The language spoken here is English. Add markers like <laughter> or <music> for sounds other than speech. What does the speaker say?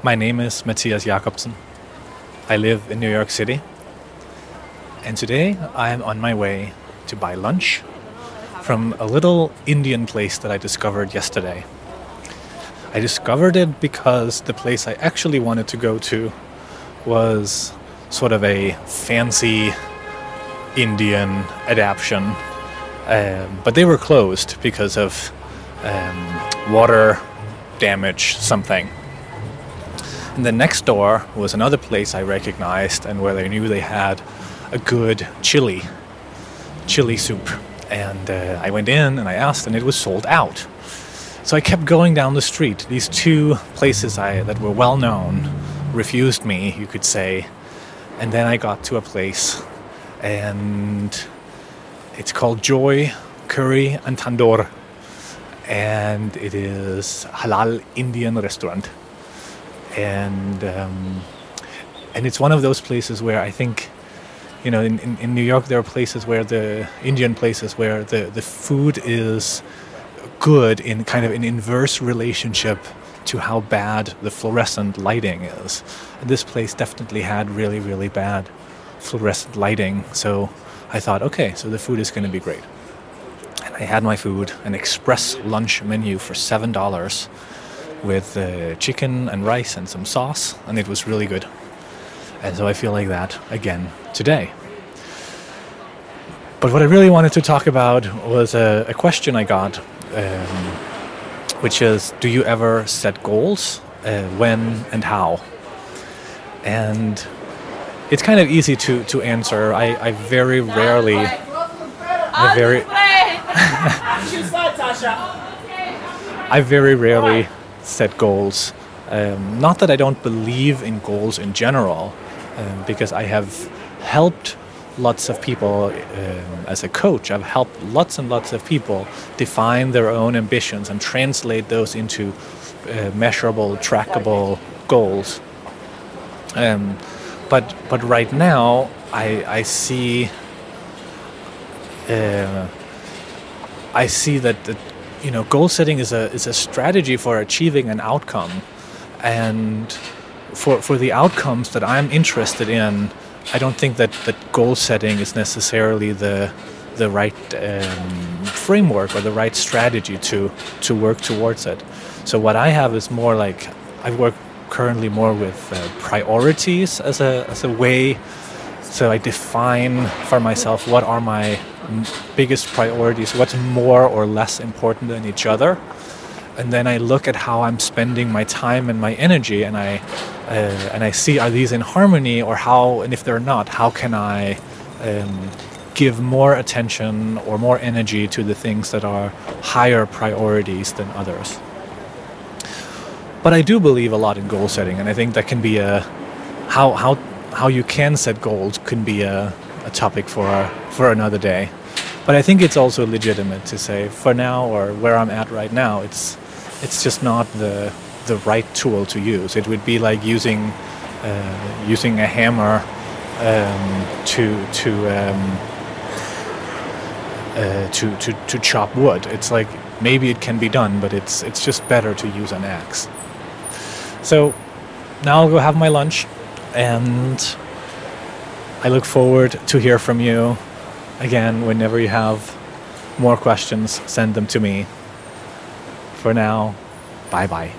My name is Matthias Jakobsen. I live in New York City. And today I am on my way to buy lunch from a little Indian place that I discovered yesterday. I discovered it because the place I actually wanted to go to was sort of a fancy Indian adaptation. Um, but they were closed because of um, water damage, something. And then next door was another place I recognized and where they knew they had a good chili, chili soup. And uh, I went in and I asked, and it was sold out. So I kept going down the street. These two places I, that were well known refused me, you could say. And then I got to a place, and it's called Joy Curry and Tandoor. And it is halal Indian restaurant and um, and it's one of those places where I think you know in, in, in, New York there are places where the Indian places where the, the food is good in kind of an inverse relationship to how bad the fluorescent lighting is. And this place definitely had really, really bad fluorescent lighting. So I thought, okay, so the food is going to be great. And I had my food, an express lunch menu for $7 with uh, chicken and rice and some sauce, and it was really good. And so I feel like that again today. But what I really wanted to talk about was a, a question I got, um, which is Do you ever set goals? Uh, when and how? And it's kind of easy to, to answer. I, I very rarely. I very. <laughs> I very rarely set goals. Um, not that I don't believe in goals in general, um, because I have helped lots of people um, as a coach. I've helped lots and lots of people define their own ambitions and translate those into uh, measurable, trackable goals. Um, but but right now, I I see. Uh, I see that, that you know, goal setting is a is a strategy for achieving an outcome, and for for the outcomes that I'm interested in, I don't think that that goal setting is necessarily the the right um, framework or the right strategy to to work towards it. So what I have is more like I work currently more with uh, priorities as a as a way. So I define for myself what are my biggest priorities, what's more or less important than each other. And then I look at how I'm spending my time and my energy, and I uh, and I see are these in harmony, or how, and if they're not, how can I um, give more attention or more energy to the things that are higher priorities than others. But I do believe a lot in goal setting, and I think that can be a how how how you can set goals can be a, a topic for for another day. But I think it's also legitimate to say, for now or where I'm at right now, it's it's just not the the right tool to use. It would be like using uh, using a hammer um, to to, um, uh, to to to chop wood. It's like maybe it can be done, but it's it's just better to use an axe. So now I'll go have my lunch, and I look forward to hear from you again, whenever you have more questions, send them to me. For now, bye bye.